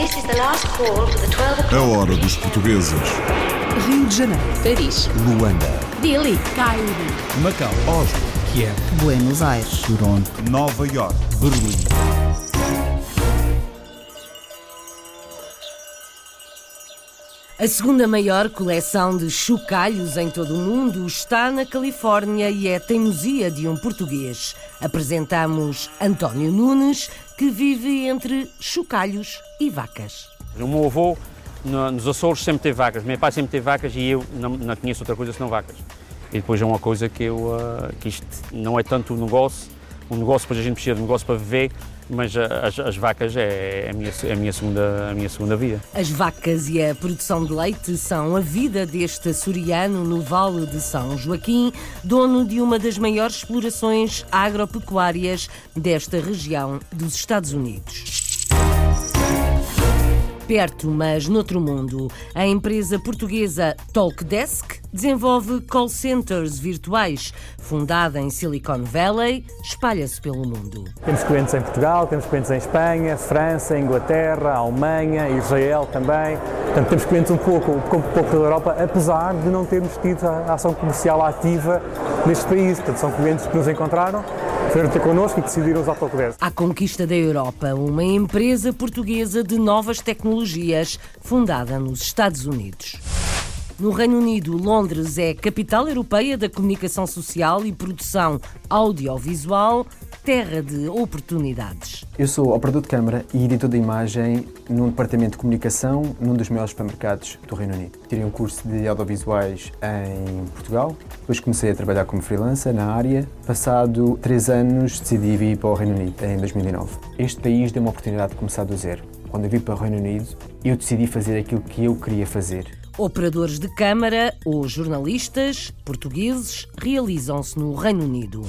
A o'clock. hora dos portugueses. Rio de Janeiro, Paris, Luanda, Delhi, Cairo, Macau, Oslo, Kiev, Buenos Aires, Toronto, Nova York. Berlim. A segunda maior coleção de chocalhos em todo o mundo está na Califórnia e é a teimosia de um português. Apresentamos António Nunes, que vive entre chocalhos e vacas. O meu avô no- nos Açores sempre teve vacas, meu pai sempre teve vacas e eu não, não conheço outra coisa senão vacas. E depois é uma coisa que eu, ah, que isto não é tanto um negócio, um negócio depois a gente de um negócio para viver, mas as, as vacas é, é a, minha, é a, minha segunda, a minha segunda vida. As vacas e a produção de leite são a vida deste açoriano no Vale de São Joaquim, dono de uma das maiores explorações agropecuárias desta região dos Estados Unidos. Perto, mas noutro mundo, a empresa portuguesa Talkdesk desenvolve call centers virtuais. Fundada em Silicon Valley, espalha-se pelo mundo. Temos clientes em Portugal, temos clientes em Espanha, França, Inglaterra, Alemanha, Israel também. Portanto, temos clientes um pouco, um pouco, pela Europa, apesar de não termos tido a ação comercial ativa neste país. Portanto, são clientes que nos encontraram, foram ter connosco e decidiram usar Talkdesk. À conquista da Europa, uma empresa portuguesa de novas tecnologias fundada nos Estados Unidos. No Reino Unido, Londres é capital europeia da comunicação social e produção audiovisual, terra de oportunidades. Eu sou operador de câmara e editor de imagem num departamento de comunicação num dos maiores supermercados do Reino Unido. Tirei um curso de audiovisuais em Portugal, depois comecei a trabalhar como freelancer na área. Passado três anos decidi vir para o Reino Unido, em 2009. Este país deu uma oportunidade de começar do zero. Quando eu vim para o Reino Unido, eu decidi fazer aquilo que eu queria fazer. Operadores de câmara ou jornalistas portugueses realizam-se no Reino Unido.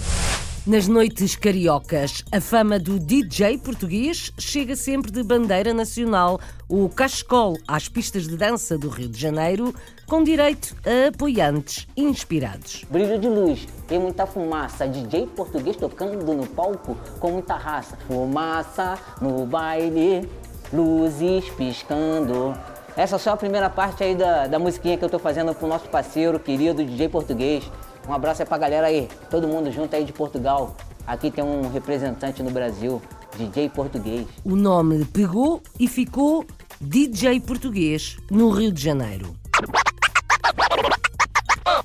Nas noites cariocas, a fama do DJ português chega sempre de bandeira nacional, o cachecol às pistas de dança do Rio de Janeiro, com direito a apoiantes inspirados. Brilho de luz e muita fumaça. DJ português tocando no palco com muita raça. Fumaça no baile, luzes piscando. Essa é só a primeira parte aí da, da musiquinha que eu tô fazendo pro nosso parceiro, querido DJ português. Um abraço aí pra galera aí, todo mundo junto aí de Portugal. Aqui tem um representante no Brasil, DJ português. O nome pegou e ficou DJ português no Rio de Janeiro.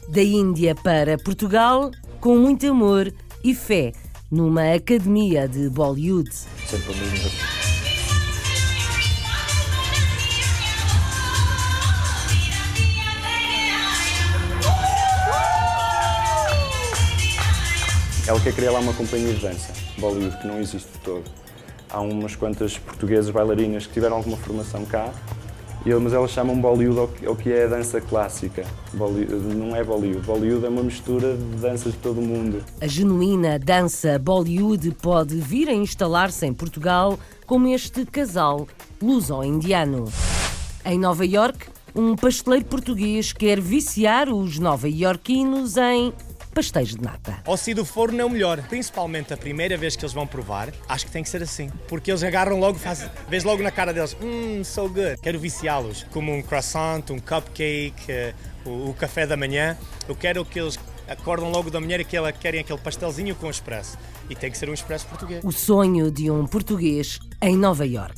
Da Índia para Portugal, com muito amor e fé, numa academia de Bollywood. Sempre Ela quer criar lá uma companhia de dança, Bollywood, que não existe de todo. Há umas quantas portuguesas bailarinas que tiveram alguma formação cá, mas elas chamam Bollywood ao que é a dança clássica. Bollywood, não é Bollywood. Bollywood é uma mistura de danças de todo o mundo. A genuína dança Bollywood pode vir a instalar-se em Portugal como este casal luso-indiano. Em Nova York, um pasteleiro português quer viciar os nova-iorquinos em pastéis de nata. Ao do forno é o melhor, principalmente a primeira vez que eles vão provar, acho que tem que ser assim, porque eles agarram logo, faz, vês logo na cara deles, hum, so good. Quero viciá-los, como um croissant, um cupcake, eh, o, o café da manhã. Eu quero que eles acordam logo da manhã e que ela- querem aquele pastelzinho com expresso. E tem que ser um expresso português. O sonho de um português em Nova York.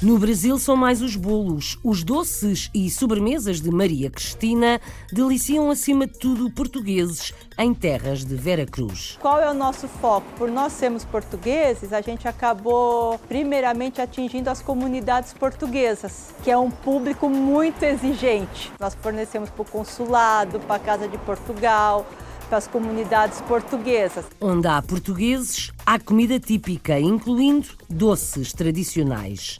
No Brasil são mais os bolos. Os doces e sobremesas de Maria Cristina deliciam acima de tudo portugueses em terras de Vera Cruz. Qual é o nosso foco? Por nós sermos portugueses, a gente acabou primeiramente atingindo as comunidades portuguesas, que é um público muito exigente. Nós fornecemos para o consulado, para a Casa de Portugal, para as comunidades portuguesas. Onde há portugueses, há comida típica, incluindo doces tradicionais.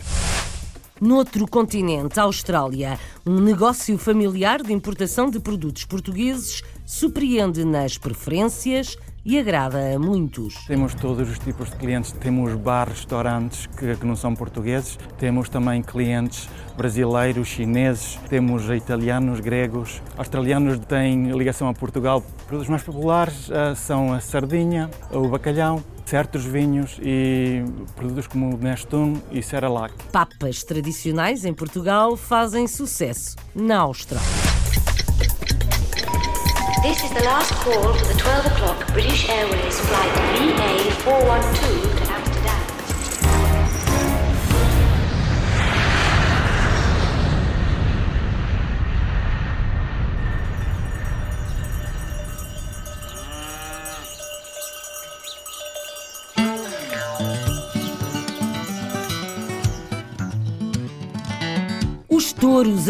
Noutro continente, a Austrália, um negócio familiar de importação de produtos portugueses surpreende nas preferências e agrada a muitos. Temos todos os tipos de clientes, temos bares, restaurantes que, que não são portugueses, temos também clientes brasileiros, chineses, temos italianos, gregos, australianos têm ligação a Portugal. Os mais populares ah, são a sardinha, o bacalhau, certos vinhos e produtos como Nestum e Cerelac. Papas tradicionais em Portugal fazem sucesso na Austrália. Airways flight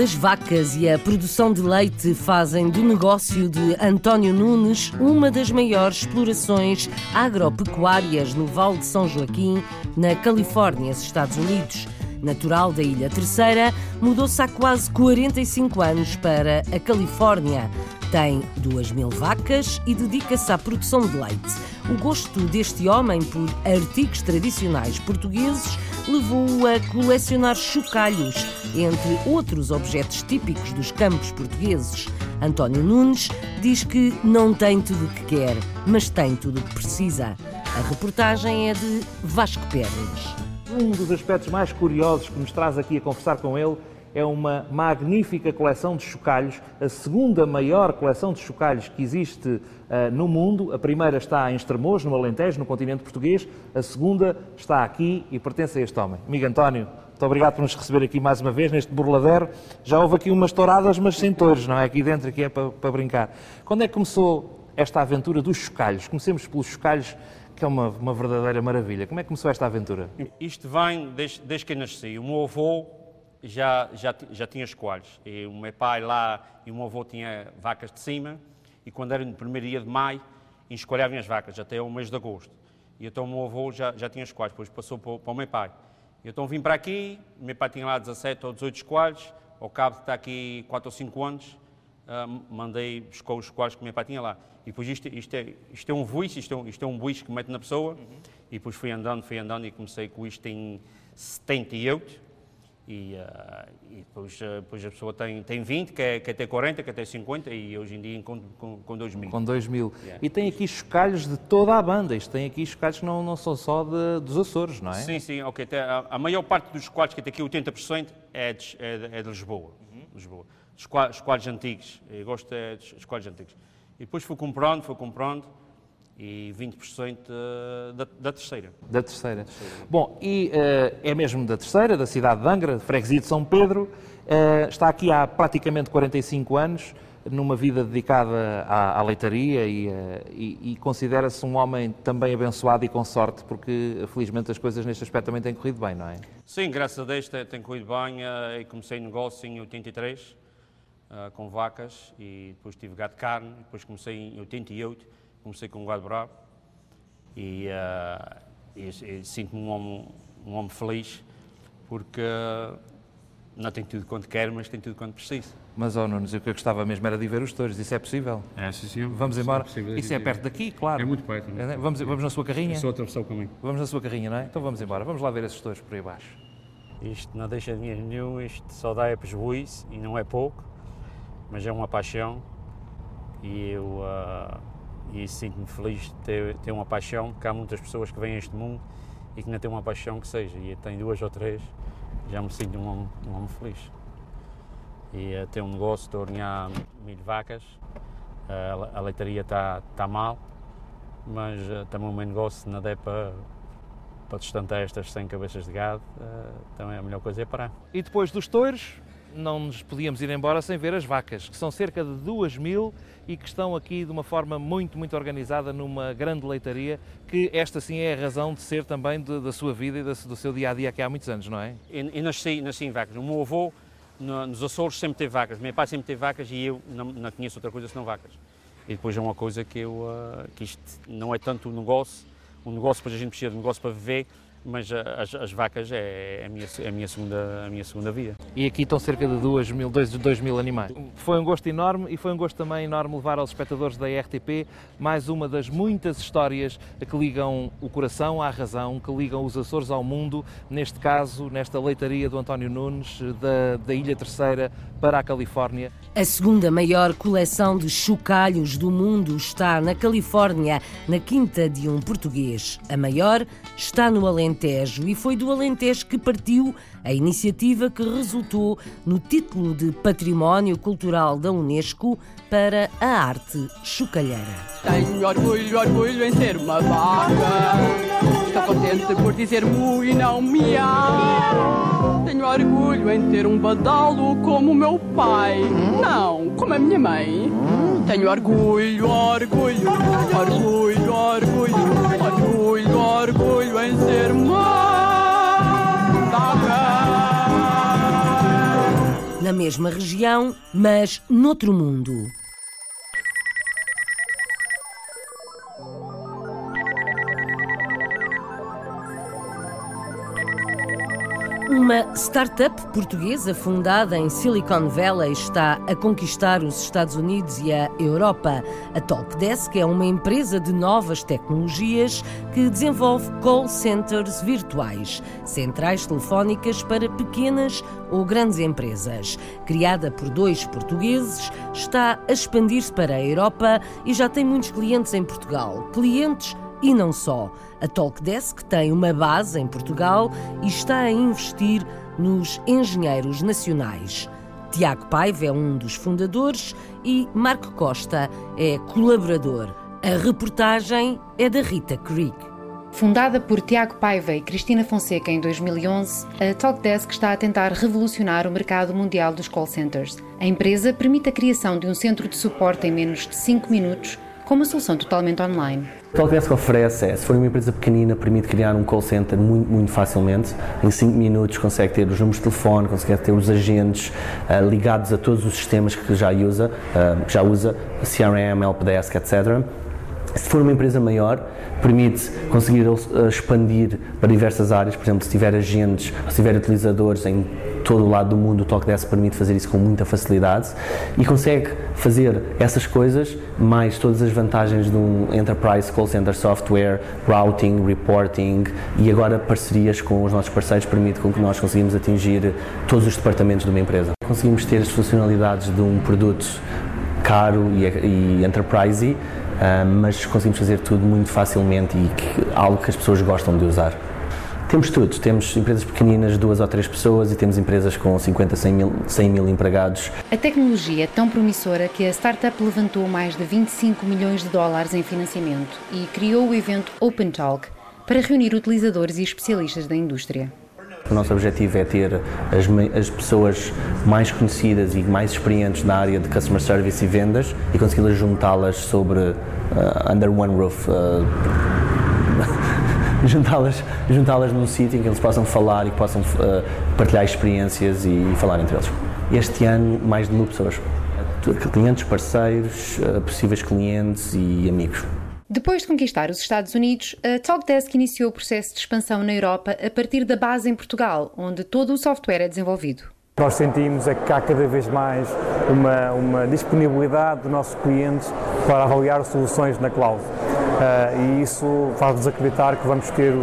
as vacas e a produção de leite fazem do negócio de António Nunes uma das maiores explorações agropecuárias no Vale de São Joaquim, na Califórnia, Estados Unidos. Natural da Ilha Terceira, mudou-se há quase 45 anos para a Califórnia. Tem duas mil vacas e dedica-se à produção de leite. O gosto deste homem por artigos tradicionais portugueses levou-o a colecionar chocalhos, entre outros objetos típicos dos campos portugueses. António Nunes diz que não tem tudo o que quer, mas tem tudo o que precisa. A reportagem é de Vasco Pérez. Um dos aspectos mais curiosos que nos traz aqui a conversar com ele é uma magnífica coleção de chocalhos, a segunda maior coleção de chocalhos que existe uh, no mundo. A primeira está em Estremoz, no Alentejo, no continente português. A segunda está aqui e pertence a este homem. Amigo António, muito obrigado por nos receber aqui mais uma vez neste burladeiro. Já houve aqui umas touradas, mas sem touros, não é? Aqui dentro, aqui é para, para brincar. Quando é que começou esta aventura dos chocalhos? Comecemos pelos chocalhos que é uma, uma, verdadeira maravilha. Como é que começou esta aventura? Isto vem desde, desde que eu nasci. O meu avô já, já, já tinha escoalhos. E o meu pai lá e o meu avô tinha vacas de cima e quando era no primeiro dia de maio, escolhavam as vacas até o mês de agosto. E então o meu avô já, já tinha escoalhos, depois passou para, para o meu pai. E então vim para aqui, meu pai tinha lá 17 ou 18 escoalhos, ao cabo de estar aqui 4 ou 5 anos, uh, mandei buscar os escoalhos que meu pai tinha lá. E depois isto, isto, é, isto é um buiço, isto, é, isto é um buiço que mete na pessoa, uhum. e depois fui andando, fui andando e comecei com isto em 78, e, uh, e depois, uh, depois a pessoa tem, tem 20, quer, quer ter 40, quer ter 50 e hoje em dia encontro com, com 2 mil. Com 2 mil. Yeah. E tem aqui chocalhos de toda a banda, isto tem aqui chocalhos que não, não são só de, dos Açores, não é? Sim, sim, ok. A, a maior parte dos chocalhos, que tem aqui 80%, é de, é de, é de Lisboa. Uhum. Lisboa. Chocalhos antigos, eu gosto é de chocalhos antigos. E depois fui comprando, fui comprando e 20% da, da terceira. Da terceira. Bom, e uh, é mesmo da terceira, da cidade de Angra, de freguesia de São Pedro. Uh, está aqui há praticamente 45 anos, numa vida dedicada à, à leitaria e, uh, e, e considera-se um homem também abençoado e com sorte, porque felizmente as coisas neste aspecto também têm corrido bem, não é? Sim, graças a Deus tem, tem corrido bem. Uh, comecei negócio em 83, com vacas, e depois tive gado de carne, depois comecei em 88 comecei com um gado bravo e, uh, e, e sinto-me um homem, um homem feliz porque uh, não tem tudo quanto quer, mas tem tudo quanto precisa. Mas, oh Nunes, o que eu gostava mesmo era de ver os touros, isso é possível? É, sim, sim. Vamos embora? É isso é perto daqui, claro. É muito perto. É, vamos, vamos na sua carrinha? Só atravessar o caminho. Vamos na sua carrinha, não é? Então vamos embora, vamos lá ver esses touros por aí abaixo. Isto não deixa dinheiro nenhum, isto só dá é prejuízo e não é pouco, mas é uma paixão e eu... Uh, e sinto-me feliz de ter, ter uma paixão, porque há muitas pessoas que vêm a este mundo e que não têm uma paixão que seja, e tem duas ou três, já me sinto um homem, um homem feliz. E uh, ter um negócio, estou a mil vacas, uh, a leitaria está tá mal, mas uh, também o meu negócio não é para, para sustentar estas 100 cabeças de gado, uh, também a melhor coisa é parar. E depois dos touros, não nos podíamos ir embora sem ver as vacas, que são cerca de duas mil e que estão aqui de uma forma muito, muito organizada numa grande leitaria, que esta sim é a razão de ser também de, da sua vida e do seu dia a dia aqui há muitos anos, não é? E, e nasci, nasci em vacas. O meu avô no, nos Açores sempre teve vacas, meu pai sempre teve vacas e eu não, não conheço outra coisa senão vacas. E depois é uma coisa que eu, uh, que isto não é tanto o negócio, o negócio depois a gente precisa de negócio para viver, mas as, as vacas é, é, a minha, é a, minha segunda, a minha segunda via. E aqui estão cerca de 2 mil, 2, 2 mil animais. Foi um gosto enorme e foi um gosto também enorme levar aos espectadores da RTP mais uma das muitas histórias que ligam o coração à razão, que ligam os Açores ao mundo, neste caso, nesta leitaria do António Nunes, da, da Ilha Terceira para a Califórnia. A segunda maior coleção de chocalhos do mundo está na Califórnia, na quinta de um português. A maior está no Alentejo e foi do Alentejo que partiu a iniciativa que resultou no título de Património Cultural da Unesco para a arte chocalheira. Tenho orgulho, orgulho em ser uma vaca. Estou contente por dizer mu e não miau. Tenho orgulho em ter um badalo como o meu pai. Não, como a minha mãe. Tenho orgulho, orgulho, orgulho, orgulho, orgulho, orgulho em ser uma Na mesma região, mas noutro mundo. Uma startup portuguesa fundada em Silicon Valley está a conquistar os Estados Unidos e a Europa. A Talkdesk é uma empresa de novas tecnologias que desenvolve call centers virtuais, centrais telefónicas para pequenas ou grandes empresas. Criada por dois portugueses, está a expandir-se para a Europa e já tem muitos clientes em Portugal. Clientes e não só. A Talkdesk tem uma base em Portugal e está a investir nos engenheiros nacionais. Tiago Paiva é um dos fundadores e Marco Costa é colaborador. A reportagem é da Rita Creek. Fundada por Tiago Paiva e Cristina Fonseca em 2011, a Talkdesk está a tentar revolucionar o mercado mundial dos call centers. A empresa permite a criação de um centro de suporte em menos de 5 minutos com uma solução totalmente online. O que Talkdesk oferece é, se for uma empresa pequenina, permite criar um call center muito, muito facilmente. Em 5 minutos consegue ter os números de telefone, consegue ter os agentes uh, ligados a todos os sistemas que já usa, uh, já usa CRM, Helpdesk, etc. Se for uma empresa maior, permite conseguir expandir para diversas áreas, por exemplo, se tiver agentes, se tiver utilizadores em todo o lado do mundo, o Talkdesk permite fazer isso com muita facilidade e consegue fazer essas coisas, mais todas as vantagens de um Enterprise Call Center Software, routing, reporting e agora parcerias com os nossos parceiros permite com que nós conseguimos atingir todos os departamentos de uma empresa. Conseguimos ter as funcionalidades de um produto caro e, e enterprise, uh, mas conseguimos fazer tudo muito facilmente e que, algo que as pessoas gostam de usar. Temos tudo. Temos empresas pequeninas, duas ou três pessoas, e temos empresas com 50, 100 mil, 100 mil empregados. A tecnologia é tão promissora que a startup levantou mais de 25 milhões de dólares em financiamento e criou o evento Open Talk para reunir utilizadores e especialistas da indústria. O nosso objetivo é ter as, as, pessoas mais conhecidas e mais experientes na área de customer service e vendas e consegui-las juntá-las sobre uh, under one roof. Uh, juntá-las juntá num sítio em que eles possam falar e possam uh, partilhar experiências e, e, falar entre eles. Este ano, mais de mil pessoas. Clientes, parceiros, uh, possíveis clientes e amigos. Depois de conquistar os Estados Unidos, a Talkdesk iniciou o processo de expansão na Europa a partir da base em Portugal, onde todo o software é desenvolvido. Nós sentimos é que há cada vez mais uma, uma disponibilidade dos nossos clientes para avaliar soluções na cloud. Uh, e isso faz-nos acreditar que vamos ter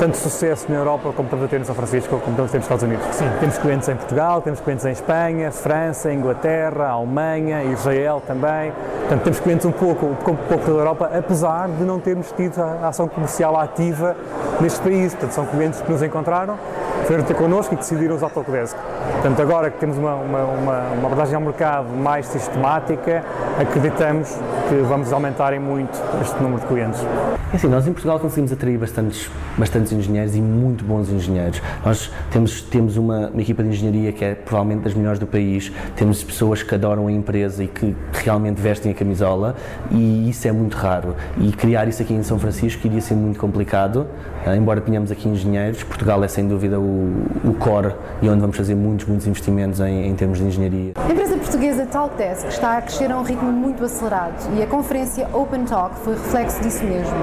tanto sucesso na Europa como estamos a ter em São Francisco, como estamos a ter nos Estados Unidos. Sim, temos clientes em Portugal, temos clientes em Espanha, França, Inglaterra, Alemanha, Israel também. Portanto, temos clientes um pouco, um pouco pela Europa, apesar de não termos tido a ação comercial ativa nestes países. Portanto, são clientes que nos encontraram, foram ter connosco e decidiram usar Talkdesk. Portanto, agora que temos uma, uma, uma, uma abordagem ao mercado mais sistemática, acreditamos que vamos aumentar em muito este número de clientes? É assim, nós em Portugal conseguimos atrair bastantes, bastantes engenheiros e muito bons engenheiros. Nós temos, temos uma, uma, equipa de engenharia que é provavelmente das melhores do país, temos pessoas que adoram a empresa e que realmente vestem a camisola e isso é muito raro. E criar isso aqui em São Francisco iria ser muito complicado, eh, embora tenhamos aqui engenheiros. Portugal é sem dúvida o, o, o core e onde vamos fazer muitos, muitos investimentos em, em termos de engenharia. A empresa portuguesa Talkdesk está a crescer a um ritmo muito acelerado e a conferência Open Talk foi reflexo disso mesmo.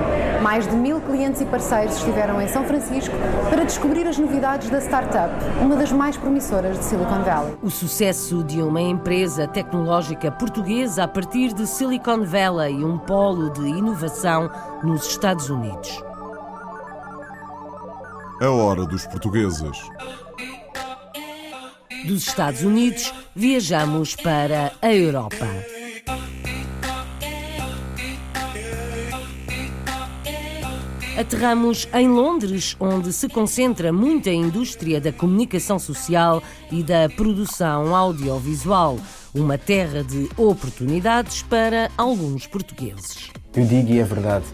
Mais de mil clientes e parceiros estiveram em São Francisco para descobrir as novidades da startup, uma das mais promissoras de Silicon Valley. O sucesso de uma empresa tecnológica portuguesa a partir de Silicon Valley, um polo de inovação nos Estados Unidos. A hora dos portugueses. Dos Estados Unidos, viajamos para a Europa. Aterramos em Londres, onde se concentra muita indústria da comunicação social e da produção audiovisual, uma terra de oportunidades para alguns portugueses. Eu digo e é verdade.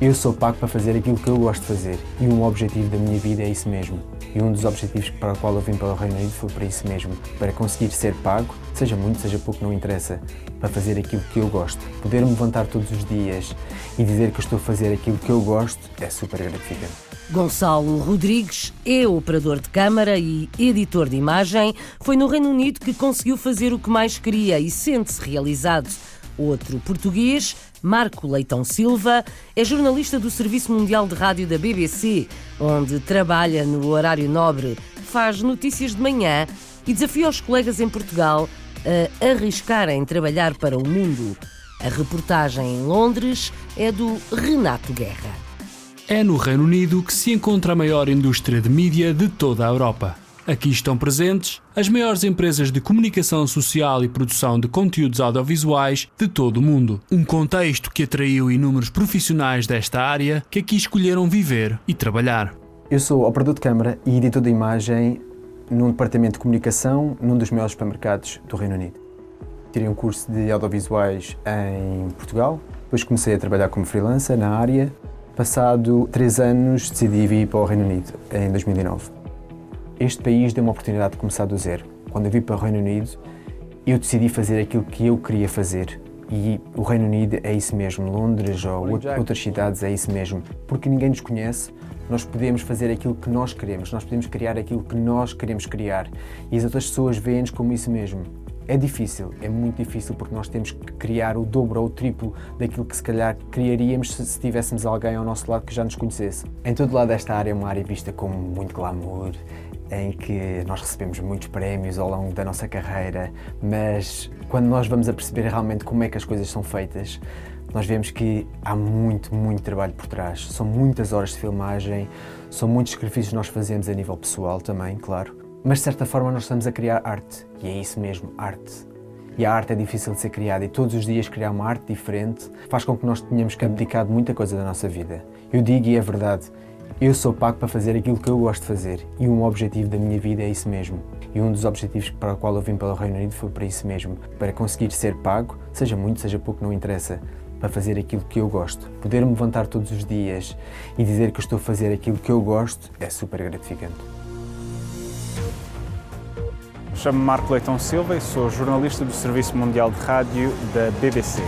Eu sou pago para fazer aquilo que eu gosto de fazer e um objetivo da minha vida é isso mesmo. E um dos objetivos para o qual eu vim para o Reino Unido foi para isso mesmo, para conseguir ser pago, seja muito, seja pouco, não interessa, para fazer aquilo que eu gosto. Poder me levantar todos os dias e dizer que estou a fazer aquilo que eu gosto é super gratificante. Gonçalo Rodrigues é operador de câmara e editor de imagem. Foi no Reino Unido que conseguiu fazer o que mais queria e sente-se realizado. Outro português, Marco Leitão Silva, é jornalista do Serviço Mundial de Rádio da BBC, onde trabalha no horário nobre, faz notícias de manhã e desafia os colegas em Portugal a arriscarem trabalhar para o mundo. A reportagem em Londres é do Renato Guerra. É no Reino Unido que se encontra a maior indústria de mídia de toda a Europa. Aqui estão presentes as maiores empresas de comunicação social e produção de conteúdos audiovisuais de todo o mundo. Um contexto que atraiu inúmeros profissionais desta área que aqui escolheram viver e trabalhar. Eu sou operador de câmara e editor de imagem num departamento de comunicação num dos maiores supermercados do Reino Unido. Tirei um curso de audiovisuais em Portugal, depois comecei a trabalhar como freelancer na área. Passado três anos decidi vir para o Reino Unido, em 2009 este país deu uma oportunidade de começar do zero. Quando eu vim para o Reino Unido, eu decidi fazer aquilo que eu queria fazer. E o Reino Unido é isso mesmo, Londres ou outras cidades é isso mesmo. Porque ninguém nos conhece, nós podemos fazer aquilo que nós queremos, nós podemos criar aquilo que nós queremos criar. E as outras pessoas veem-nos como isso mesmo. É difícil, é muito difícil porque nós temos que criar o dobro ou o triplo daquilo que se calhar criaríamos se, se tivéssemos alguém ao nosso lado que já nos conhecesse. Em todo lado esta área é uma área vista com muito glamour, em que nós recebemos muitos prémios ao longo da nossa carreira, mas quando nós vamos a perceber realmente como é que as coisas são feitas, nós vemos que há muito, muito trabalho por trás. São muitas horas de filmagem, são muitos sacrifícios que nós fazemos a nível pessoal também, claro. Mas de certa forma nós estamos a criar arte, e é isso mesmo, arte. E a arte é difícil de ser criada, e todos os dias criar uma arte diferente faz com que nós tenhamos que abdicar de muita coisa da nossa vida. Eu digo e é verdade, eu sou pago para fazer aquilo que eu gosto de fazer e um objetivo da minha vida é isso mesmo. E um dos objetivos para o qual eu vim para o Reino Unido foi para isso mesmo, para conseguir ser pago, seja muito, seja pouco, não interessa, para fazer aquilo que eu gosto. Poder me levantar todos os dias e dizer que estou a fazer aquilo que eu gosto é super gratificante. Chamo-me Marco Leitão Silva e sou jornalista do Serviço Mundial de Rádio da BBC.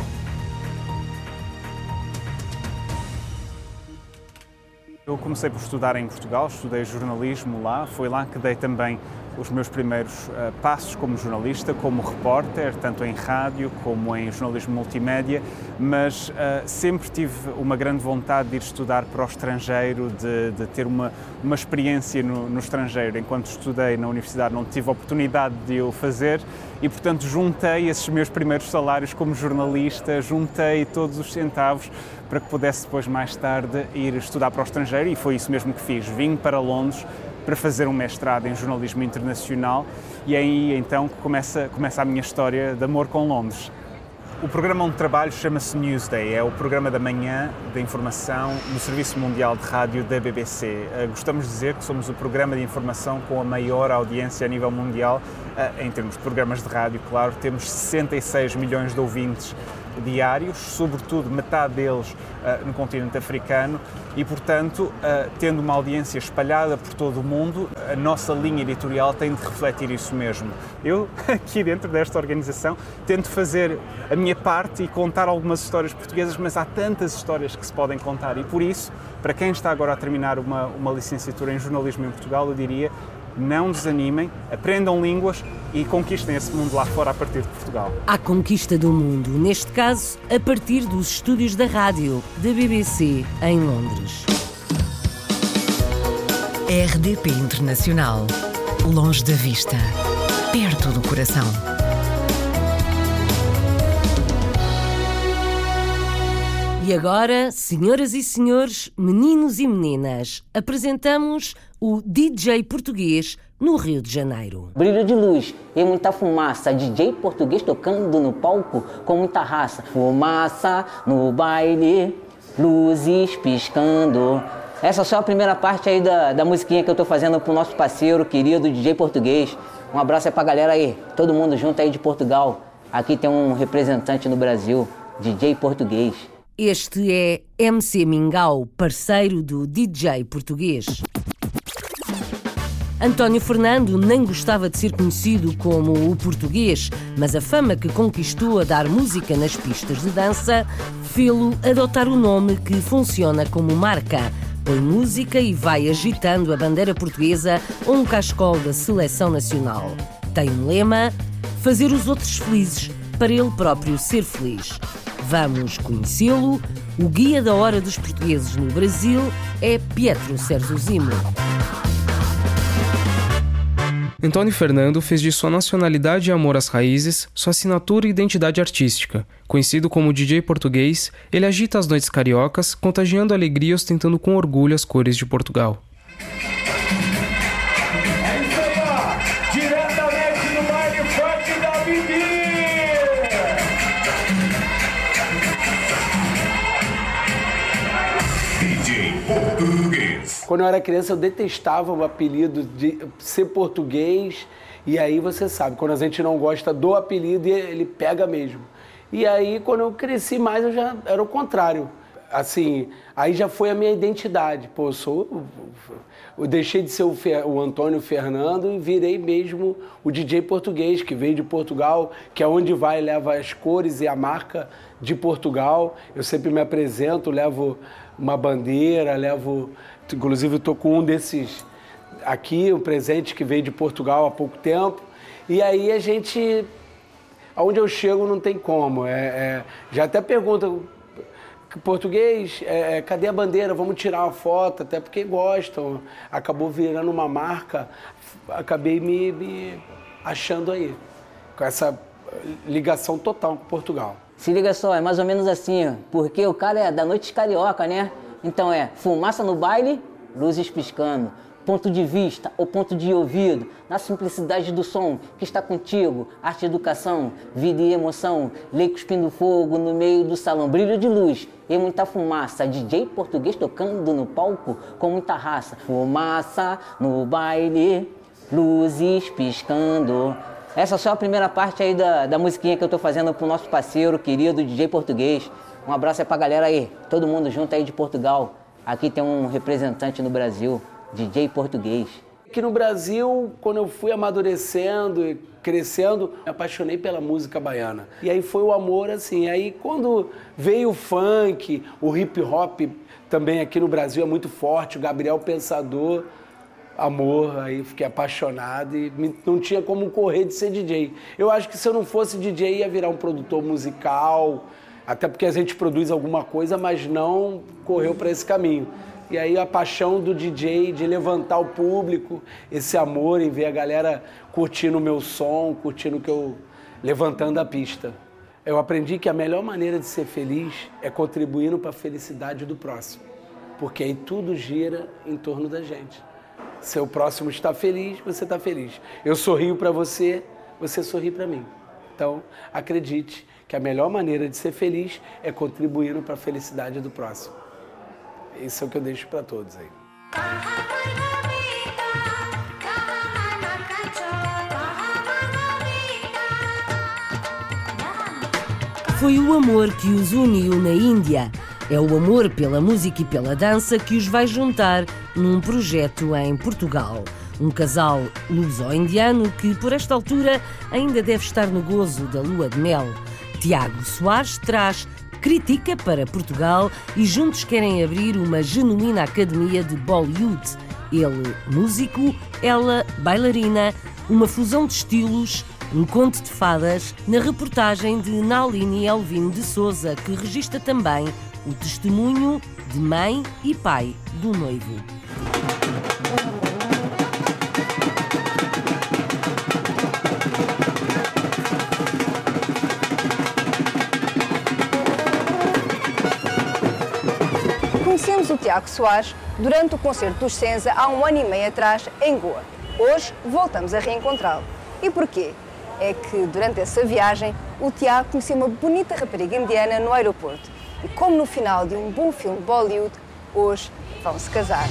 Eu comecei por estudar em Portugal, estudei jornalismo lá, foi lá que dei também os meus primeiros uh, passos como jornalista, como repórter, tanto em rádio como em jornalismo multimédia, mas uh, sempre tive uma grande vontade de ir estudar para o estrangeiro, de, de ter uma, uma experiência no, no, estrangeiro. Enquanto estudei na universidade não tive oportunidade de o fazer. E, portanto, juntei esses meus primeiros salários como jornalista, juntei todos os centavos para que pudesse depois, mais tarde, ir estudar para o estrangeiro e foi isso mesmo que fiz. Vim para Londres para fazer um mestrado em jornalismo internacional e é aí então começa, começa a minha história de amor com Londres. O programa onde trabalho chama-se Newsday, é o programa da manhã da informação no Serviço Mundial de Rádio da BBC. Eh, gostamos de dizer que somos o programa de informação com a maior audiência a nível mundial, eh, em termos de programas de rádio, claro. Temos 66 milhões de ouvintes diários, sobretudo metade deles uh, no continente africano, e, portanto, uh, tendo uma audiência espalhada por todo o mundo, a nossa linha editorial tem de refletir isso mesmo. Eu, aqui dentro desta organização, tento fazer a minha parte e contar algumas histórias portuguesas, mas há tantas histórias que se podem contar, e por isso, para quem está agora a terminar uma, uma licenciatura em jornalismo em Portugal, eu diria não desanimem, aprendam línguas e conquistem esse mundo lá fora a partir de Portugal. À conquista do mundo, neste caso, a partir dos estúdios da rádio da BBC em Londres. RDP Internacional. Longe da vista, perto do coração. E agora, senhoras e senhores, meninos e meninas, apresentamos o DJ português no Rio de Janeiro. Brilho de luz e muita fumaça, DJ português tocando no palco com muita raça. Fumaça no baile, luzes piscando. Essa é só a primeira parte aí da, da musiquinha que eu tô fazendo pro nosso parceiro querido DJ português. Um abraço aí pra galera aí, todo mundo junto aí de Portugal. Aqui tem um representante no Brasil, DJ português. Este é MC Mingau, parceiro do DJ português. António Fernando nem gostava de ser conhecido como o português, mas a fama que conquistou a dar música nas pistas de dança fê-lo adotar o nome que funciona como marca. Põe música e vai agitando a bandeira portuguesa ou um cascol da seleção nacional. Tem um lema: fazer os outros felizes para ele próprio ser feliz. Vamos conhecê-lo. O guia da hora dos portugueses no Brasil é Pietro Serzuzimo. Antônio Fernando fez de sua nacionalidade e amor às raízes sua assinatura e identidade artística. Conhecido como DJ português, ele agita as noites cariocas, contagiando alegria e ostentando com orgulho as cores de Portugal. Quando eu era criança, eu detestava o apelido de ser português. E aí você sabe, quando a gente não gosta do apelido, ele pega mesmo. E aí, quando eu cresci mais, eu já era o contrário. Assim, aí já foi a minha identidade. Pô, eu sou. Eu deixei de ser o, Fer, o Antônio Fernando e virei mesmo o DJ português, que veio de Portugal, que é onde vai leva as cores e a marca de Portugal. Eu sempre me apresento, levo uma bandeira, levo. Inclusive, estou com um desses aqui, um presente que veio de Portugal há pouco tempo. E aí a gente. Aonde eu chego não tem como. É, é, já até pergunta, português, é, é, cadê a bandeira? Vamos tirar uma foto, até porque gostam. Acabou virando uma marca, acabei me, me achando aí, com essa ligação total com Portugal. Se liga só, é mais ou menos assim, porque o cara é da noite carioca, né? Então é fumaça no baile, luzes piscando. Ponto de vista ou ponto de ouvido, na simplicidade do som que está contigo, arte educação, vida e emoção, lei cuspindo fogo no meio do salão, brilho de luz e muita fumaça, DJ português tocando no palco com muita raça, fumaça no baile, luzes piscando. Essa é só a primeira parte aí da, da musiquinha que eu tô fazendo pro nosso parceiro querido DJ português. Um abraço aí pra galera aí, todo mundo junto aí de Portugal. Aqui tem um representante no Brasil. DJ português. Aqui no Brasil, quando eu fui amadurecendo e crescendo, me apaixonei pela música baiana. E aí foi o amor assim. Aí quando veio o funk, o hip hop também aqui no Brasil é muito forte, o Gabriel Pensador, amor, aí fiquei apaixonado e não tinha como correr de ser DJ. Eu acho que se eu não fosse DJ ia virar um produtor musical, até porque a gente produz alguma coisa, mas não correu para esse caminho. E aí a paixão do DJ de levantar o público, esse amor em ver a galera curtindo o meu som, curtindo o que eu levantando a pista. Eu aprendi que a melhor maneira de ser feliz é contribuindo para a felicidade do próximo, porque aí tudo gira em torno da gente. Se o próximo está feliz, você está feliz. Eu sorrio para você, você sorri para mim. Então, acredite que a melhor maneira de ser feliz é contribuindo para a felicidade do próximo. Isso é o que eu deixo para todos aí. Foi o amor que os uniu na Índia. É o amor pela música e pela dança que os vai juntar num projeto em Portugal. Um casal luso-indiano que, por esta altura, ainda deve estar no gozo da lua de mel. Tiago Soares traz critica para Portugal e juntos querem abrir uma genuína academia de Bollywood. Ele, músico, ela, bailarina, uma fusão de estilos, um conto de fadas, na reportagem de Naline Elvin de Souza, que registra também o testemunho de mãe e pai do noivo. O Tiago Soares durante o concerto dos Senza há um ano e meio atrás em Goa. Hoje voltamos a reencontrá-lo. E porquê? É que durante essa viagem o Tiago conheceu uma bonita rapariga indiana no aeroporto. E como no final de um bom filme de Bollywood, hoje vão se casar.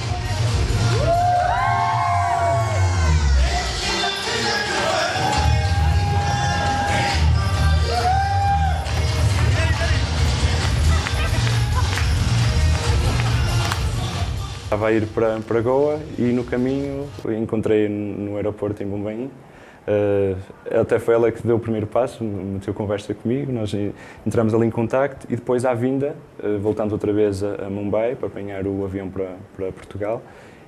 Estava a ir para, para Goa e no caminho encontrei no aeroporto em Bombaim. Uh, até foi ela que deu o primeiro passo, meteu conversa comigo, nós entramos ali em contacto e depois à vinda, uh, voltando outra vez a, a, Mumbai para apanhar o avião para, para Portugal.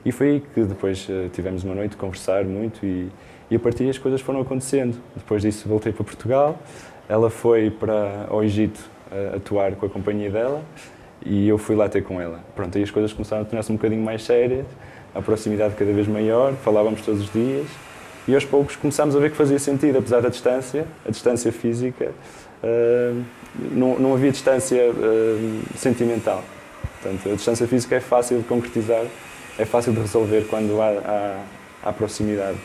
E foi aí que depois uh, tivemos uma noite a conversar muito e, e a partir as coisas foram acontecendo. Depois disso voltei para Portugal, ela foi para ao Egito atuar com a companhia dela e eu fui lá ter com ela. Pronto, aí as coisas começaram a tornar-se um bocadinho mais sérias, a proximidade cada vez maior, falávamos todos os dias e aos poucos começámos a ver que fazia sentido, apesar da distância, a distância física, uh, não, não havia distância uh, sentimental. Portanto, a distância física é fácil de concretizar, é fácil de resolver quando há, há, há proximidade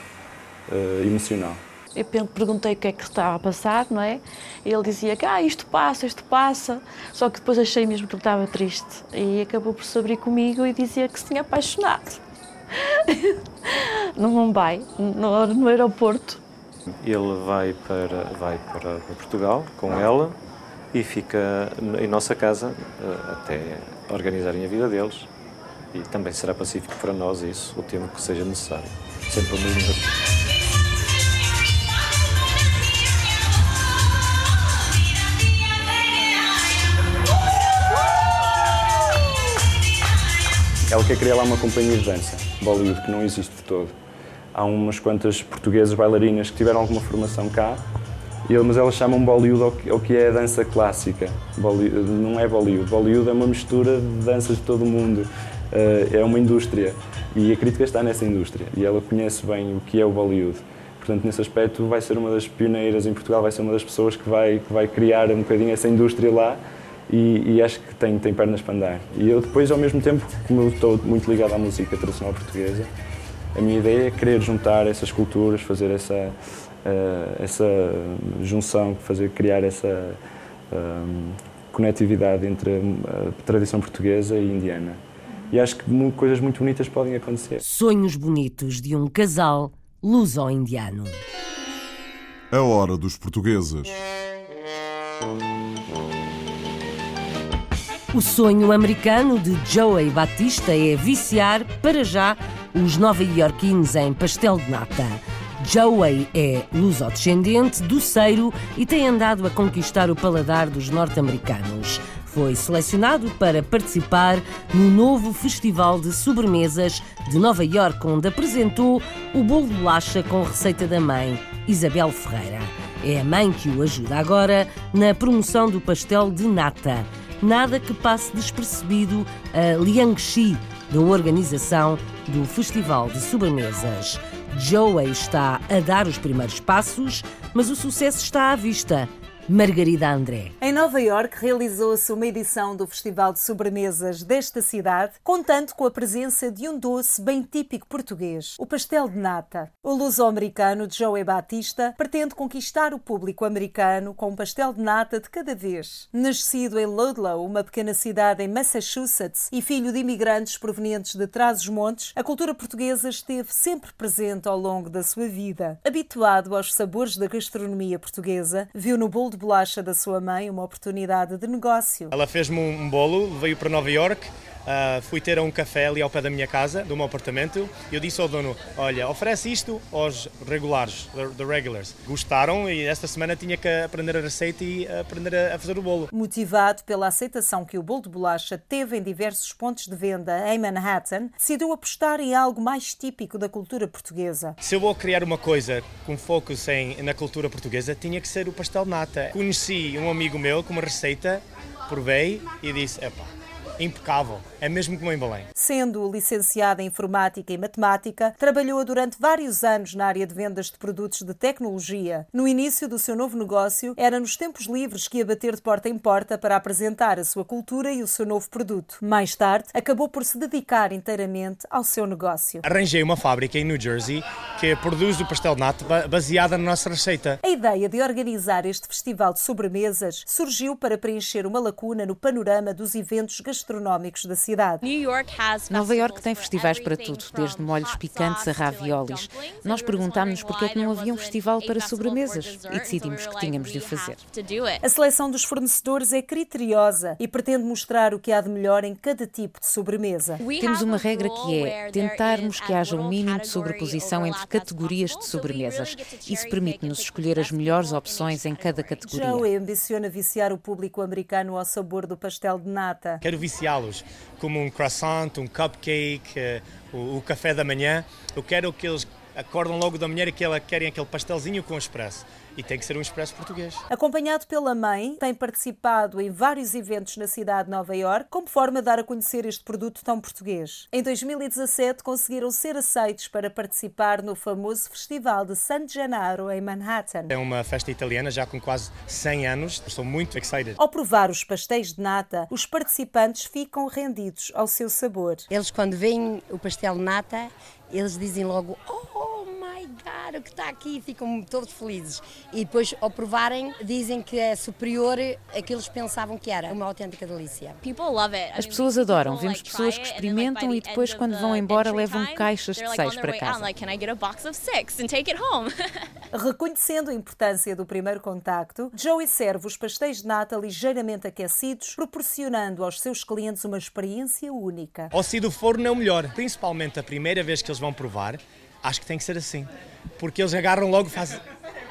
uh, emocional. Eu perguntei o que é que estava a passar, não é? E ele dizia que ah, isto passa, isto passa. Só que depois achei mesmo que ele estava triste. E acabou por se abrir comigo e dizia que se tinha apaixonado. no Mumbai, no, no aeroporto. Ele vai para, vai para Portugal com ela e fica em nossa casa eh, até organizarem a vida deles. E também será pacífico para nós isso, o tempo que seja necessário. Sempre o mesmo. Ela quer criar lá uma companhia de dança, Bollywood, que não existe de todo. Há umas quantas portuguesas bailarinas que tiveram alguma formação cá, mas elas chamam Bollywood ao que é a dança clássica. Bollywood, não é Bollywood. Bollywood é uma mistura de danças de todo o mundo. Eh, é uma indústria. E a crítica está nessa indústria. E ela conhece bem o que é o Bollywood. Portanto, nesse aspecto, vai ser uma das pioneiras em Portugal, vai ser uma das pessoas que vai, que vai criar um bocadinho essa indústria lá e, e, acho que tem, tem pernas para andar. E eu depois, ao mesmo tempo, como eu estou muito ligado à música tradicional portuguesa, a minha ideia é querer juntar essas culturas, fazer essa, uh, essa junção, fazer, criar essa uh, conectividade entre a tradição portuguesa e indiana. E acho que coisas muito bonitas podem acontecer. Sonhos bonitos de um casal luso-indiano. A hora dos portugueses. O sonho americano de Joey Batista é viciar, para já, os nova-iorquinos em pastel de nata. Joey é luso-descendente, doceiro e tem andado a conquistar o paladar dos norte-americanos. Foi selecionado para participar no novo Festival de Sobremesas de Nova York, onde apresentou o bolo de bolacha com receita da mãe, Isabel Ferreira. É a mãe que o ajuda agora na promoção do pastel de nata nada que passe despercebido a Liangxi, da organização do Festival de Sobremesas. Joey está a dar os primeiros passos, mas o sucesso está à vista. Margarida André. Em Nova York realizou-se uma edição do Festival de Sobremesas desta cidade, contando com a presença de um doce bem típico português, o pastel de nata. O luso-americano Joey Batista pretende conquistar o público americano com um pastel de nata de cada vez. Nascido em Ludlow, uma pequena cidade em Massachusetts, e filho de imigrantes provenientes de Trás-os-Montes, a cultura portuguesa esteve sempre presente ao longo da sua vida. Habituado aos sabores da gastronomia portuguesa, viu no bolo de bolacha da sua mãe uma oportunidade de negócio. Ela fez-me um bolo, veio para Nova York, Uh, fui ter um café ali ao pé da minha casa, do meu apartamento, e eu disse ao dono: Olha, oferece isto aos regulares, the regulars. Gostaram e esta semana tinha que aprender a receita e aprender a fazer o bolo. Motivado pela aceitação que o bolo de bolacha teve em diversos pontos de venda em Manhattan, decidiu apostar em algo mais típico da cultura portuguesa. Se eu vou criar uma coisa com foco em, na cultura portuguesa, tinha que ser o pastel nata. Conheci um amigo meu com uma receita, provei e disse: Epá, impecável. É mesmo como em Belém. Sendo licenciada em Informática e Matemática, trabalhou durante vários anos na área de vendas de produtos de tecnologia. No início do seu novo negócio, era nos tempos livres que ia bater de porta em porta para apresentar a sua cultura e o seu novo produto. Mais tarde, acabou por se dedicar inteiramente ao seu negócio. Arranjei uma fábrica em New Jersey que produz o pastel de nata baseada na nossa receita. A ideia de organizar este festival de sobremesas surgiu para preencher uma lacuna no panorama dos eventos gastronómicos da cidade cidade. Nova York tem festivais para tudo, desde molhos picantes a raviolis. Nós perguntámos por que é que não havia um festival para sobremesas e decidimos que tínhamos de o fazer. A seleção dos fornecedores é criteriosa e pretende mostrar o que há de melhor em cada tipo de sobremesa. Temos uma regra que é tentarmos que haja um mínimo de sobreposição entre categorias de sobremesas. Isso permite-nos escolher as melhores opções em cada categoria. Joey ambiciona viciar o público americano ao sabor do pastel de nata. Quero viciá-los como um croissant, um cupcake, uh, o, o, café da manhã. Eu quero que eles acordam logo da manhã e que querem aquele pastelzinho com expresso e tem que ser um expresso português. Acompanhado pela mãe, tem participado em vários eventos na cidade de Nova York, como forma de dar a conhecer este produto tão português. Em 2017, conseguiram ser aceitos para participar no famoso Festival de San Gennaro, em Manhattan. É uma festa italiana já com quase 100 anos. Estou muito excited. Ao provar os pastéis de nata, os participantes ficam rendidos ao seu sabor. Eles, quando veem o pastel de nata, eles dizem logo: Oh, o que está aqui, ficam todos felizes. E depois, ao provarem, dizem que é superior a que eles pensavam que era. Uma autêntica delícia. As pessoas adoram. Vemos pessoas que experimentam e depois, quando vão embora, levam caixas de seis para casa. Reconhecendo a importância do primeiro contacto, Joey serve os pastéis de nata ligeiramente aquecidos, proporcionando aos seus clientes uma experiência única. Ao si do forno é o melhor, principalmente a primeira vez que eles vão provar acho que tem que ser assim. Porque eles agarram logo, fazem,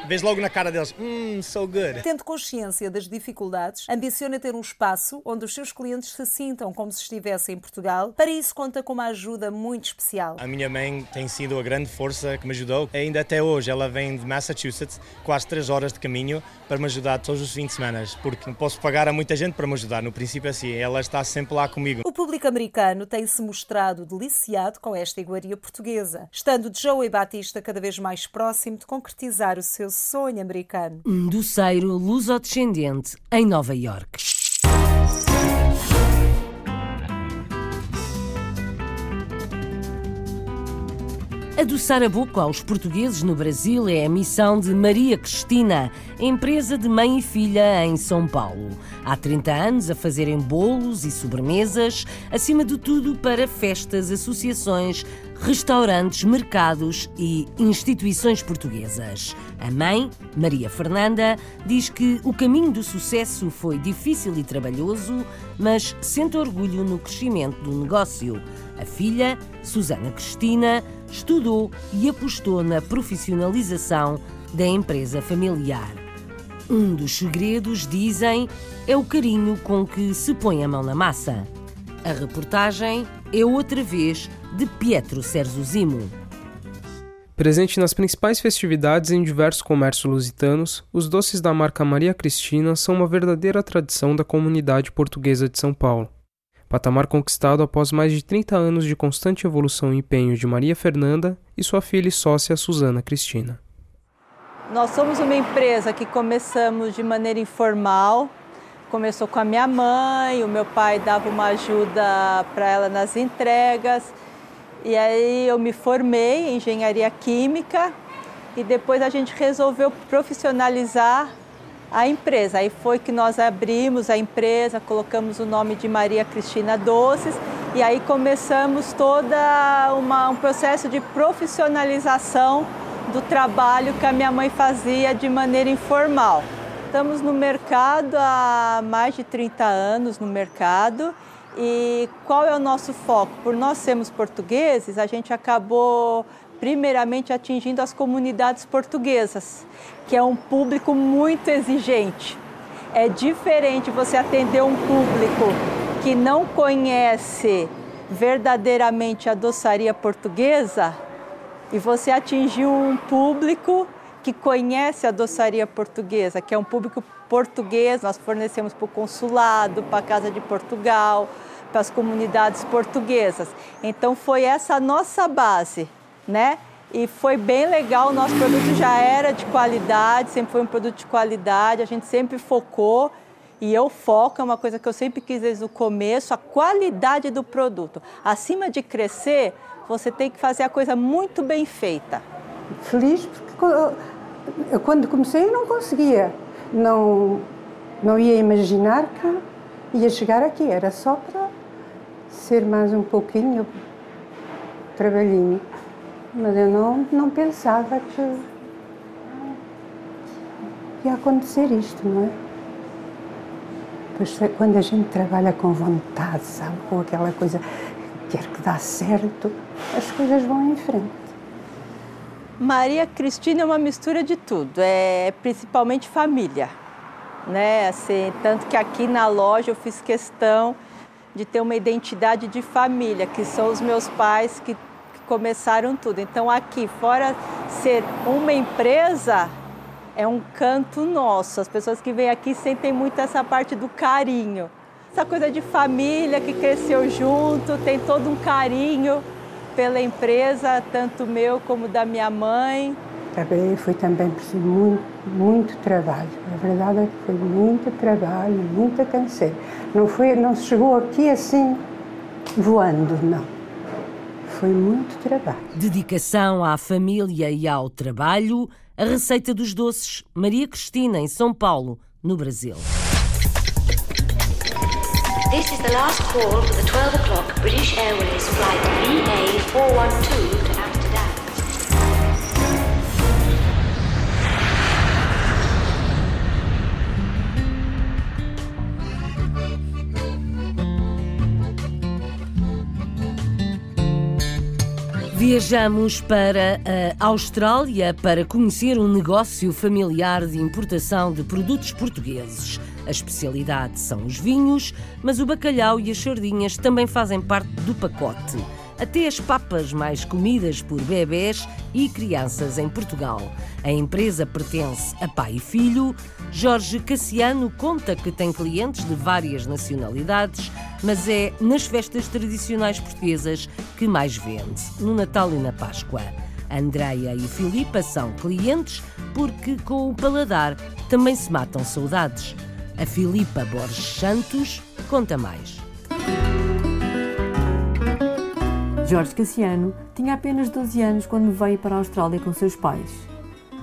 Vês logo na cara deles, hum, so good. Tendo consciência das dificuldades, ambiciona ter um espaço onde os seus clientes se sintam como se estivessem em Portugal. Para isso, conta com uma ajuda muito especial. A minha mãe tem sido a grande força que me ajudou. Ainda até hoje, ela vem de Massachusetts, quase 3 horas de caminho, para me ajudar todos os fins de semana, porque não posso pagar a muita gente para me ajudar. No princípio, assim, ela está sempre lá comigo. O público americano tem-se mostrado deliciado com esta iguaria portuguesa, estando Joey Batista cada vez mais próximo de concretizar o seu sonho americano. Um doceiro luso-descendente em Nova York. Adoçar a boca aos portugueses no Brasil é a missão de Maria Cristina, empresa de mãe e filha em São Paulo. Há 30 anos a fazerem bolos e sobremesas, acima de tudo para festas, associações, restaurantes, mercados e instituições portuguesas. A mãe, Maria Fernanda, diz que o caminho do sucesso foi difícil e trabalhoso, mas sente orgulho no crescimento do negócio. A filha, Susana Cristina, estudou e apostou na profissionalização da empresa familiar. Um dos segredos, dizem, é o carinho com que se põe a mão na massa. A reportagem é outra vez de Pietro Zimo. Presente nas principais festividades em diversos comércios lusitanos, os doces da marca Maria Cristina são uma verdadeira tradição da comunidade portuguesa de São Paulo. Patamar conquistado após mais de 30 anos de constante evolução e empenho de Maria Fernanda e sua filha e sócia Susana Cristina. Nós somos uma empresa que começamos de maneira informal, Começou com a minha mãe, o meu pai dava uma ajuda para ela nas entregas. E aí eu me formei em engenharia química e depois a gente resolveu profissionalizar a empresa. Aí foi que nós abrimos a empresa, colocamos o nome de Maria Cristina Doces e aí começamos toda uma, um processo de profissionalização do trabalho que a minha mãe fazia de maneira informal. Estamos no mercado há mais de 30 anos no mercado E qual é o nosso foco? Por nós sermos portugueses, a gente acabou primeiramente atingindo as comunidades portuguesas, que é um público muito exigente. É diferente você atender um público que não conhece verdadeiramente a doçaria portuguesa e você atingir um público que conhece a doçaria portuguesa, que é um público português, nós fornecemos para o consulado, para a Casa de Portugal, para as comunidades portuguesas. Então foi essa a nossa base, né? E foi bem legal, o nosso produto já era de qualidade, sempre foi um produto de qualidade, a gente sempre focou e eu foco, é uma coisa que eu sempre quis desde o começo, a qualidade do produto. Acima de crescer, você tem que fazer a coisa muito bem feita. Feliz porque eu, quando comecei não conseguia, não, não ia imaginar que ia chegar aqui, era só para ser mais um pouquinho trabalhinho. Mas eu não, não pensava que ia acontecer isto, não é? Pois quando a gente trabalha com vontade, sabe, com aquela coisa que quer que dá certo, as coisas vão em frente. Maria Cristina é uma mistura de tudo, é principalmente família, né? Assim, tanto que aqui na loja eu fiz questão de ter uma identidade de família, que são os meus pais que, que começaram tudo. Então aqui, fora ser uma empresa, é um canto nosso. As pessoas que vêm aqui sentem muito essa parte do carinho. Essa coisa de família que cresceu junto, tem todo um carinho pela empresa, tanto meu como da minha mãe. Trabalhei, foi também preciso muito, muito trabalho. A verdade é que foi muito trabalho, muita canseira. Não, foi, não se chegou aqui assim voando, não. Foi muito trabalho. Dedicação à família e ao trabalho, a receita dos doces Maria Cristina, em São Paulo, no Brasil. This is the last call for the 12 o'clock British Airways flight VA412 Viajamos para a Austrália para conhecer um negócio familiar de importação de produtos portugueses. A especialidade são os vinhos, mas o bacalhau e as sardinhas também fazem parte do pacote. Até as papas mais comidas por bebés e crianças em Portugal. A empresa pertence a pai e filho. Jorge Cassiano conta que tem clientes de várias nacionalidades, mas é nas festas tradicionais portuguesas que mais vende, no Natal e na Páscoa. Andreia e Filipa são clientes porque com o paladar também se matam saudades. A Filipa Borges Santos conta mais. Jorge Cassiano tinha apenas 12 anos quando veio para a Austrália com seus pais.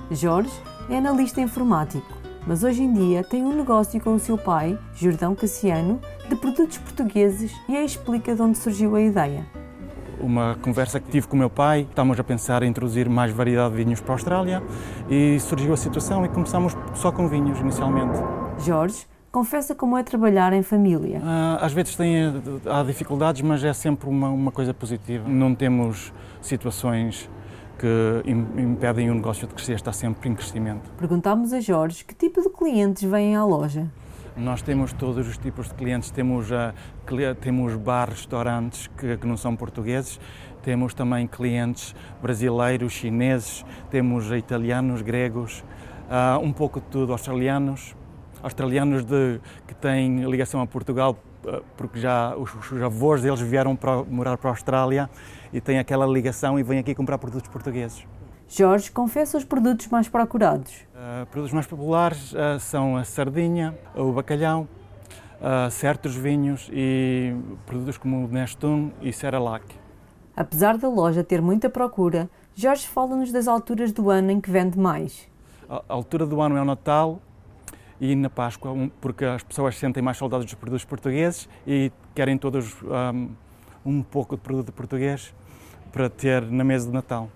Jorge é analista informático, mas hoje em dia tem um negócio com o seu pai, Jordão Cassiano, de produtos portugueses e aí explica de onde surgiu a ideia. Uma conversa que tive com o meu pai, estávamos a pensar em introduzir mais variedade de vinhos para a Austrália e surgiu a situação e começamos só com vinhos inicialmente. Jorge confessa como é trabalhar em família. Ah, às vezes tem, há dificuldades, mas é sempre uma, uma coisa positiva. Não temos situações que impedem o negócio de crescer, está sempre em crescimento. Perguntámos a Jorge que tipo de clientes vêm à loja. Nós temos todos os tipos de clientes, temos, uh, temos bar, restaurantes que, que, não são portugueses, temos também clientes brasileiros, chineses, temos italianos, gregos, uh, um pouco de tudo, australianos, australianos de, que têm ligação a Portugal, eh, porque já os, os avós deles vieram para, morar para a Austrália e têm aquela ligação e vêm aqui comprar produtos portugueses. Jorge confessa os produtos mais procurados. Uh, produtos mais populares uh, são a sardinha, o bacalhau, uh, certos vinhos e produtos como o Nestum e Cerelac. Apesar da loja ter muita procura, Jorge fala-nos das alturas do ano em que vende mais. A altura do ano é o Natal, e na Páscoa, porque as pessoas sentem mais saudades dos produtos portugueses e querem todos um, um pouco de produto português para ter na mesa de Natal.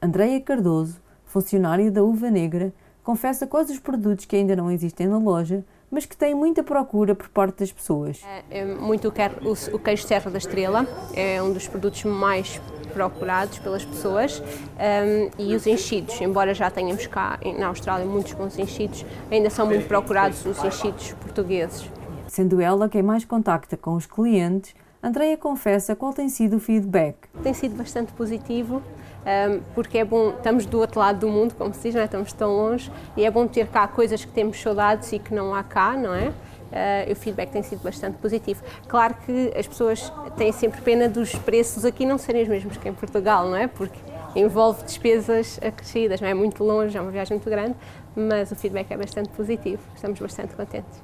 Andreia Cardoso, funcionária da Uva Negra, confessa quais os produtos que ainda não existem na loja, mas que tem muita procura por parte das pessoas. É muito o queijo Serra da Estrela, é um dos produtos mais procurados pelas pessoas um, e os enchidos, embora já tenhamos cá na Austrália muitos bons enchidos, ainda são muito procurados os enchidos portugueses. Sendo ela quem mais contacta com os clientes, Andreia confessa qual tem sido o feedback. Tem sido bastante positivo, porque é bom, estamos do outro lado do mundo, como se diz, não é? estamos tão longe, e é bom ter cá coisas que temos saudades e que não há cá, não é? Uh, o feedback tem sido bastante positivo. Claro que as pessoas têm sempre pena dos preços aqui não serem os mesmos que em Portugal, não é? Porque envolve despesas acrescidas, não é muito longe, é uma viagem muito grande, mas o feedback é bastante positivo, estamos bastante contentes.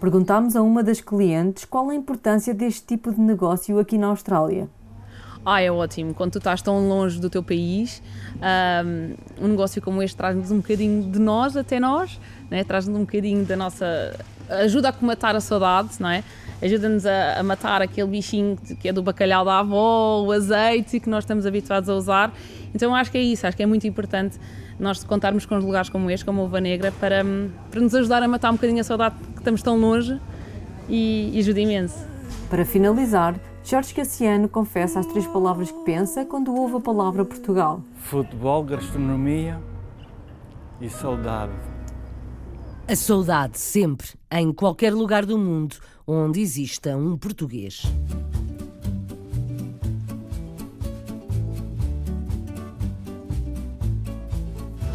Perguntámos a uma das clientes qual a importância deste tipo de negócio aqui na Austrália. Ah, é ótimo. Quando tu estás tão longe do teu país, um, um negócio como este traz-nos um bocadinho de nós até nós, né? traz-nos um bocadinho da nossa. Ajuda a comatar a saudade, não é? Ajuda-nos a, a, matar aquele bichinho que é do bacalhau da avó, o azeite que nós estamos habituados a usar. Então acho que é isso, acho que é muito importante nós contarmos com os lugares como este, como a Uva Negra, para, para nos ajudar a matar um bocadinho a saudade que estamos tão longe e, e ajuda imenso. Para finalizar, Jorge Cassiano confessa as três palavras que pensa quando ouve a palavra Portugal: futebol, gastronomia e saudade. A saudade sempre, em qualquer lugar do mundo onde exista um português.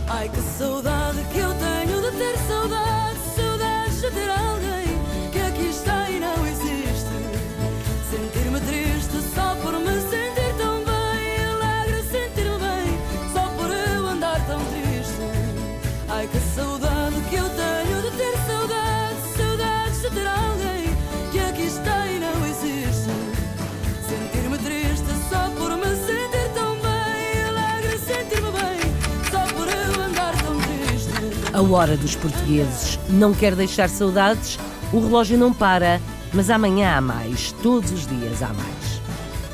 Ai que saudade que eu tenho de ter saudade, A hora dos portugueses não quer deixar saudades, o relógio não para, mas amanhã há mais, todos os dias há mais.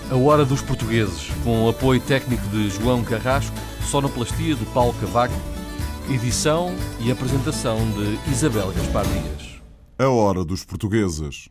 A hora dos portugueses, com o apoio técnico de João Carrasco, sonoplastia de Paulo Cavaco, edição e apresentação de Isabel Gaspar Dias. A hora dos portugueses.